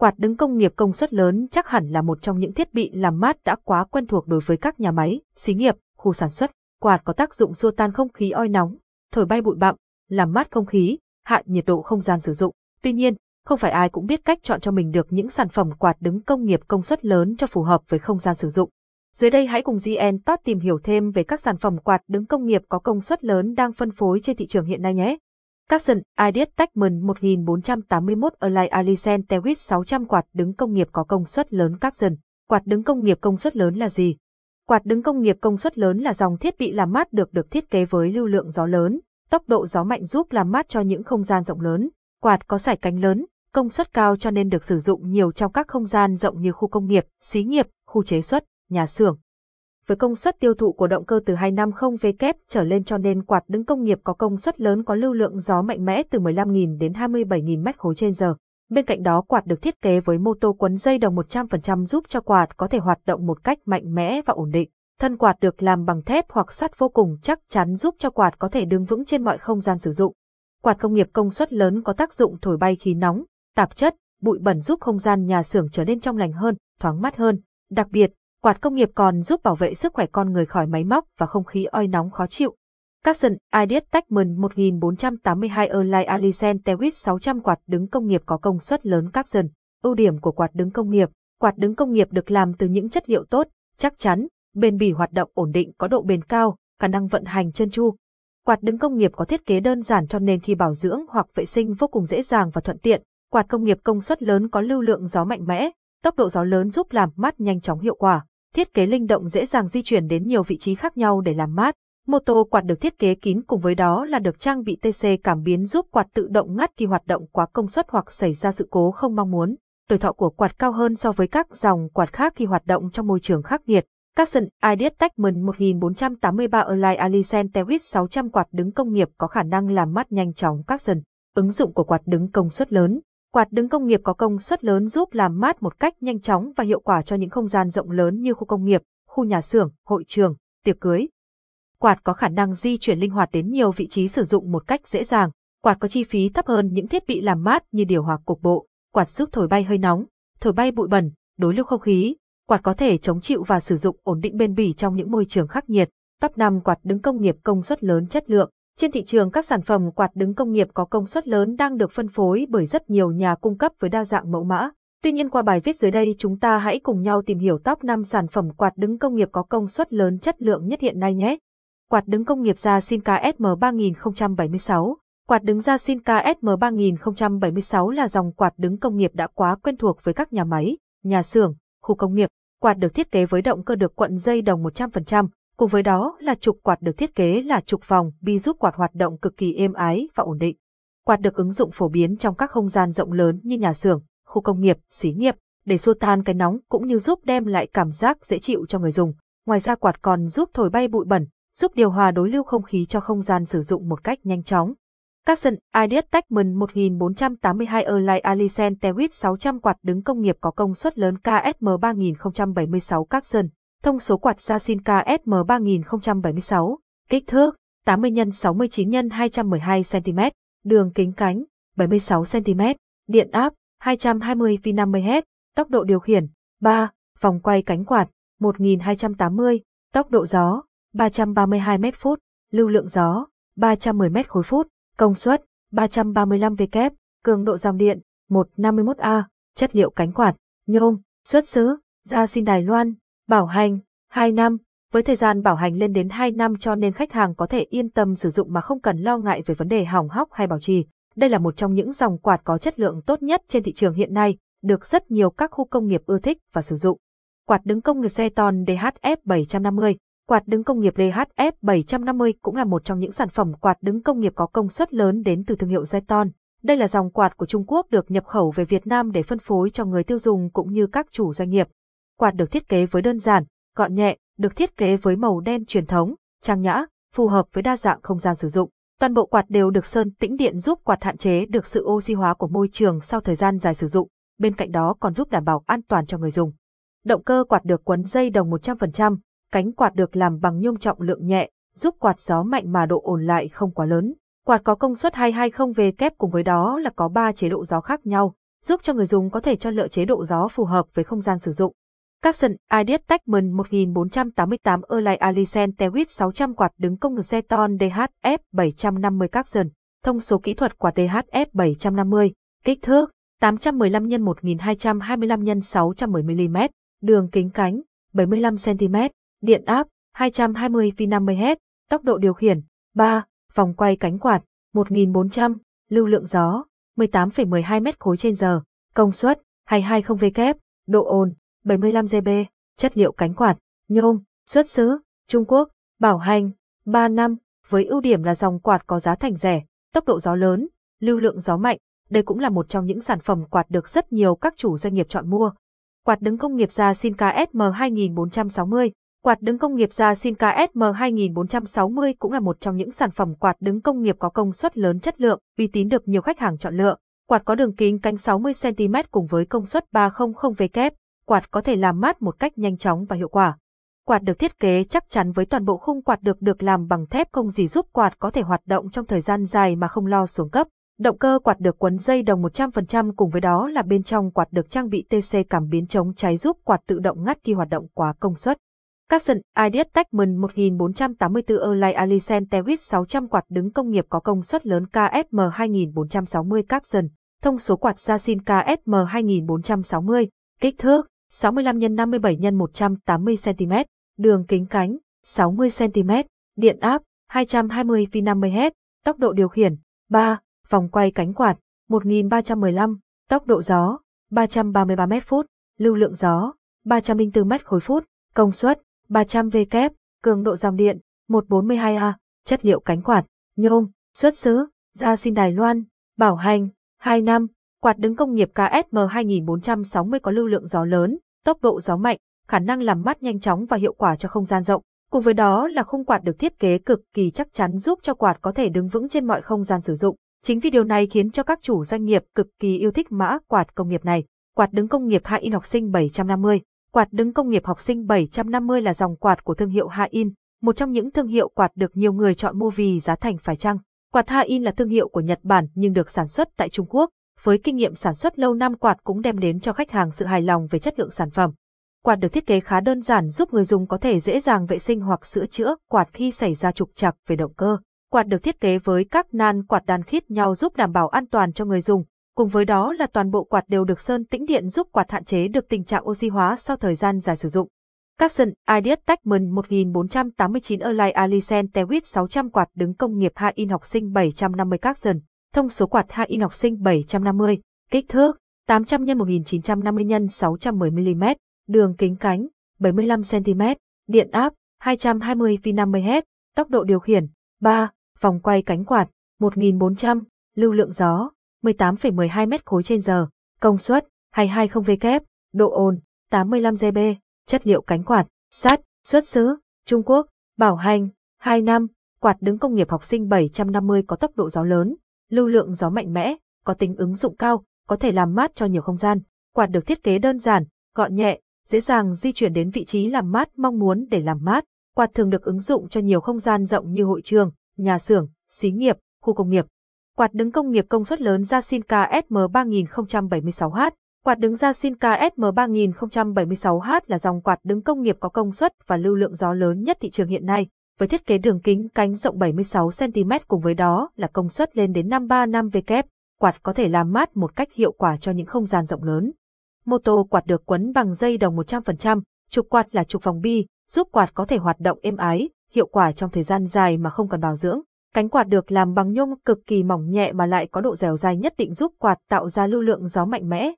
Quạt đứng công nghiệp công suất lớn chắc hẳn là một trong những thiết bị làm mát đã quá quen thuộc đối với các nhà máy, xí nghiệp, khu sản xuất. Quạt có tác dụng xua tan không khí oi nóng, thổi bay bụi bặm, làm mát không khí, hạ nhiệt độ không gian sử dụng. Tuy nhiên, không phải ai cũng biết cách chọn cho mình được những sản phẩm quạt đứng công nghiệp công suất lớn cho phù hợp với không gian sử dụng. Dưới đây hãy cùng GN Top tìm hiểu thêm về các sản phẩm quạt đứng công nghiệp có công suất lớn đang phân phối trên thị trường hiện nay nhé. Capson Ideas Techman 1481 Align Alicent Tewit 600 quạt đứng công nghiệp có công suất lớn Capson. Quạt đứng công nghiệp công suất lớn là gì? Quạt đứng công nghiệp công suất lớn là dòng thiết bị làm mát được được thiết kế với lưu lượng gió lớn, tốc độ gió mạnh giúp làm mát cho những không gian rộng lớn. Quạt có sải cánh lớn, công suất cao cho nên được sử dụng nhiều trong các không gian rộng như khu công nghiệp, xí nghiệp, khu chế xuất, nhà xưởng. Với công suất tiêu thụ của động cơ từ 250W trở lên cho nên quạt đứng công nghiệp có công suất lớn có lưu lượng gió mạnh mẽ từ 15.000 đến 27.000 mét khối trên giờ. Bên cạnh đó quạt được thiết kế với mô tô quấn dây đồng 100% giúp cho quạt có thể hoạt động một cách mạnh mẽ và ổn định. Thân quạt được làm bằng thép hoặc sắt vô cùng chắc chắn giúp cho quạt có thể đứng vững trên mọi không gian sử dụng. Quạt công nghiệp công suất lớn có tác dụng thổi bay khí nóng, tạp chất, bụi bẩn giúp không gian nhà xưởng trở nên trong lành hơn, thoáng mát hơn. Đặc biệt, quạt công nghiệp còn giúp bảo vệ sức khỏe con người khỏi máy móc và không khí oi nóng khó chịu. Capson Ideas Techman 1482 Align Alisen, Tewit 600 quạt đứng công nghiệp có công suất lớn Capson. Ưu điểm của quạt đứng công nghiệp, quạt đứng công nghiệp được làm từ những chất liệu tốt, chắc chắn, bền bỉ hoạt động ổn định có độ bền cao, khả năng vận hành trơn tru. Quạt đứng công nghiệp có thiết kế đơn giản cho nên khi bảo dưỡng hoặc vệ sinh vô cùng dễ dàng và thuận tiện. Quạt công nghiệp công suất lớn có lưu lượng gió mạnh mẽ, tốc độ gió lớn giúp làm mát nhanh chóng hiệu quả. Thiết kế linh động dễ dàng di chuyển đến nhiều vị trí khác nhau để làm mát. Mô tô quạt được thiết kế kín cùng với đó là được trang bị TC cảm biến giúp quạt tự động ngắt khi hoạt động quá công suất hoặc xảy ra sự cố không mong muốn. Tuổi thọ của quạt cao hơn so với các dòng quạt khác khi hoạt động trong môi trường khắc nghiệt. Capson Ideas Techman 1483 Align Alicent Tewit 600 quạt đứng công nghiệp có khả năng làm mát nhanh chóng Capson. Ứng dụng của quạt đứng công suất lớn. Quạt đứng công nghiệp có công suất lớn giúp làm mát một cách nhanh chóng và hiệu quả cho những không gian rộng lớn như khu công nghiệp, khu nhà xưởng, hội trường, tiệc cưới. Quạt có khả năng di chuyển linh hoạt đến nhiều vị trí sử dụng một cách dễ dàng. Quạt có chi phí thấp hơn những thiết bị làm mát như điều hòa cục bộ. Quạt giúp thổi bay hơi nóng, thổi bay bụi bẩn, đối lưu không khí. Quạt có thể chống chịu và sử dụng ổn định bền bỉ trong những môi trường khắc nghiệt. Top 5 quạt đứng công nghiệp công suất lớn chất lượng. Trên thị trường các sản phẩm quạt đứng công nghiệp có công suất lớn đang được phân phối bởi rất nhiều nhà cung cấp với đa dạng mẫu mã. Tuy nhiên qua bài viết dưới đây chúng ta hãy cùng nhau tìm hiểu top 5 sản phẩm quạt đứng công nghiệp có công suất lớn chất lượng nhất hiện nay nhé. Quạt đứng công nghiệp ra Sinca SM3076 Quạt đứng ra Sinca SM3076 là dòng quạt đứng công nghiệp đã quá quen thuộc với các nhà máy, nhà xưởng, khu công nghiệp. Quạt được thiết kế với động cơ được cuộn dây đồng 100%, Cùng với đó là trục quạt được thiết kế là trục vòng bi giúp quạt hoạt động cực kỳ êm ái và ổn định. Quạt được ứng dụng phổ biến trong các không gian rộng lớn như nhà xưởng, khu công nghiệp, xí nghiệp, để xua tan cái nóng cũng như giúp đem lại cảm giác dễ chịu cho người dùng. Ngoài ra quạt còn giúp thổi bay bụi bẩn, giúp điều hòa đối lưu không khí cho không gian sử dụng một cách nhanh chóng. Capson Ideas Techman 1482 Erlai Alicent Tewit 600 quạt đứng công nghiệp có công suất lớn KSM 3076 Capson Thông số quạt Sasinka SM3076, kích thước 80 x 69 x 212 cm, đường kính cánh 76 cm, điện áp 220 V 50Hz, tốc độ điều khiển 3, vòng quay cánh quạt 1280, tốc độ gió 332 m phút, lưu lượng gió 310 m khối phút, công suất 335 W, cường độ dòng điện 151A, chất liệu cánh quạt, nhôm, xuất xứ, gia xin Đài Loan, Bảo hành, 2 năm, với thời gian bảo hành lên đến 2 năm cho nên khách hàng có thể yên tâm sử dụng mà không cần lo ngại về vấn đề hỏng hóc hay bảo trì. Đây là một trong những dòng quạt có chất lượng tốt nhất trên thị trường hiện nay, được rất nhiều các khu công nghiệp ưa thích và sử dụng. Quạt đứng công nghiệp Zeton DHF 750 Quạt đứng công nghiệp DHF 750 cũng là một trong những sản phẩm quạt đứng công nghiệp có công suất lớn đến từ thương hiệu Zeton. Đây là dòng quạt của Trung Quốc được nhập khẩu về Việt Nam để phân phối cho người tiêu dùng cũng như các chủ doanh nghiệp. Quạt được thiết kế với đơn giản, gọn nhẹ, được thiết kế với màu đen truyền thống, trang nhã, phù hợp với đa dạng không gian sử dụng. Toàn bộ quạt đều được sơn tĩnh điện giúp quạt hạn chế được sự oxy hóa của môi trường sau thời gian dài sử dụng, bên cạnh đó còn giúp đảm bảo an toàn cho người dùng. Động cơ quạt được quấn dây đồng 100%, cánh quạt được làm bằng nhôm trọng lượng nhẹ, giúp quạt gió mạnh mà độ ổn lại không quá lớn. Quạt có công suất 220V kép cùng với đó là có 3 chế độ gió khác nhau, giúp cho người dùng có thể cho lựa chế độ gió phù hợp với không gian sử dụng. Capson Ideas Techman 1488 Erlai Alisen Tewit 600 quạt đứng công nghiệp Zeton DHF 750 Capson. Thông số kỹ thuật quạt DHF 750. Kích thước 815 x 1225 x 610 mm. Đường kính cánh 75 cm. Điện áp 220 V50Hz. Tốc độ điều khiển 3. Vòng quay cánh quạt 1400. Lưu lượng gió 18,12 m khối trên giờ. Công suất 220W. Độ ồn 75 GB, chất liệu cánh quạt, nhôm, xuất xứ, Trung Quốc, bảo hành, 3 năm, với ưu điểm là dòng quạt có giá thành rẻ, tốc độ gió lớn, lưu lượng gió mạnh, đây cũng là một trong những sản phẩm quạt được rất nhiều các chủ doanh nghiệp chọn mua. Quạt đứng công nghiệp gia Sinca SM2460 Quạt đứng công nghiệp gia Sinca SM2460 cũng là một trong những sản phẩm quạt đứng công nghiệp có công suất lớn chất lượng, uy tín được nhiều khách hàng chọn lựa. Quạt có đường kính cánh 60cm cùng với công suất 300W, quạt có thể làm mát một cách nhanh chóng và hiệu quả. Quạt được thiết kế chắc chắn với toàn bộ khung quạt được được làm bằng thép không gì giúp quạt có thể hoạt động trong thời gian dài mà không lo xuống cấp. Động cơ quạt được quấn dây đồng 100% cùng với đó là bên trong quạt được trang bị TC cảm biến chống cháy giúp quạt tự động ngắt khi hoạt động quá công suất. Capson, Ideas Techman 1484 Erlai Alicent Tewit 600 quạt đứng công nghiệp có công suất lớn KSM 2460 Capson. Thông số quạt Yasin KSM 2460. Kích thước 65 x 57 x 180 cm, đường kính cánh 60 cm, điện áp 220 V50Hz, tốc độ điều khiển 3, vòng quay cánh quạt 1315, tốc độ gió 333 m phút, lưu lượng gió 304 m khối phút, công suất 300 V kép, cường độ dòng điện 142A, chất liệu cánh quạt, nhôm, xuất xứ, ra xin Đài Loan, bảo hành 2 năm, Quạt đứng công nghiệp KSM 2460 có lưu lượng gió lớn, tốc độ gió mạnh, khả năng làm mát nhanh chóng và hiệu quả cho không gian rộng. Cùng với đó là khung quạt được thiết kế cực kỳ chắc chắn giúp cho quạt có thể đứng vững trên mọi không gian sử dụng. Chính vì điều này khiến cho các chủ doanh nghiệp cực kỳ yêu thích mã quạt công nghiệp này. Quạt đứng công nghiệp Hain In học sinh 750. Quạt đứng công nghiệp học sinh 750 là dòng quạt của thương hiệu Hain, In, một trong những thương hiệu quạt được nhiều người chọn mua vì giá thành phải chăng. Quạt Hain In là thương hiệu của Nhật Bản nhưng được sản xuất tại Trung Quốc, với kinh nghiệm sản xuất lâu năm quạt cũng đem đến cho khách hàng sự hài lòng về chất lượng sản phẩm. Quạt được thiết kế khá đơn giản giúp người dùng có thể dễ dàng vệ sinh hoặc sửa chữa quạt khi xảy ra trục trặc về động cơ. Quạt được thiết kế với các nan quạt đan khít nhau giúp đảm bảo an toàn cho người dùng, cùng với đó là toàn bộ quạt đều được sơn tĩnh điện giúp quạt hạn chế được tình trạng oxy hóa sau thời gian dài sử dụng. Capson Ideas Techman 1489 Erlai Alicent Tewit 600 quạt đứng công nghiệp Hạ In học sinh 750 Capson thông số quạt 2in học sinh 750, kích thước 800 x 1950 x 610 mm, đường kính cánh 75 cm, điện áp 220 V50Hz, tốc độ điều khiển 3, vòng quay cánh quạt 1400, lưu lượng gió 18,12 m khối trên giờ, công suất 220 V kép, độ ồn 85 dB, chất liệu cánh quạt, sắt, xuất xứ, Trung Quốc, bảo hành 2 năm, quạt đứng công nghiệp học sinh 750 có tốc độ gió lớn, lưu lượng gió mạnh mẽ, có tính ứng dụng cao, có thể làm mát cho nhiều không gian. Quạt được thiết kế đơn giản, gọn nhẹ, dễ dàng di chuyển đến vị trí làm mát mong muốn để làm mát. Quạt thường được ứng dụng cho nhiều không gian rộng như hội trường, nhà xưởng, xí nghiệp, khu công nghiệp. Quạt đứng công nghiệp công suất lớn Jasinka SM3076H. Quạt đứng Jasinka SM3076H là dòng quạt đứng công nghiệp có công suất và lưu lượng gió lớn nhất thị trường hiện nay với thiết kế đường kính cánh rộng 76cm cùng với đó là công suất lên đến 535W, quạt có thể làm mát một cách hiệu quả cho những không gian rộng lớn. Mô tô quạt được quấn bằng dây đồng 100%, trục quạt là trục vòng bi, giúp quạt có thể hoạt động êm ái, hiệu quả trong thời gian dài mà không cần bảo dưỡng. Cánh quạt được làm bằng nhôm cực kỳ mỏng nhẹ mà lại có độ dẻo dai nhất định giúp quạt tạo ra lưu lượng gió mạnh mẽ,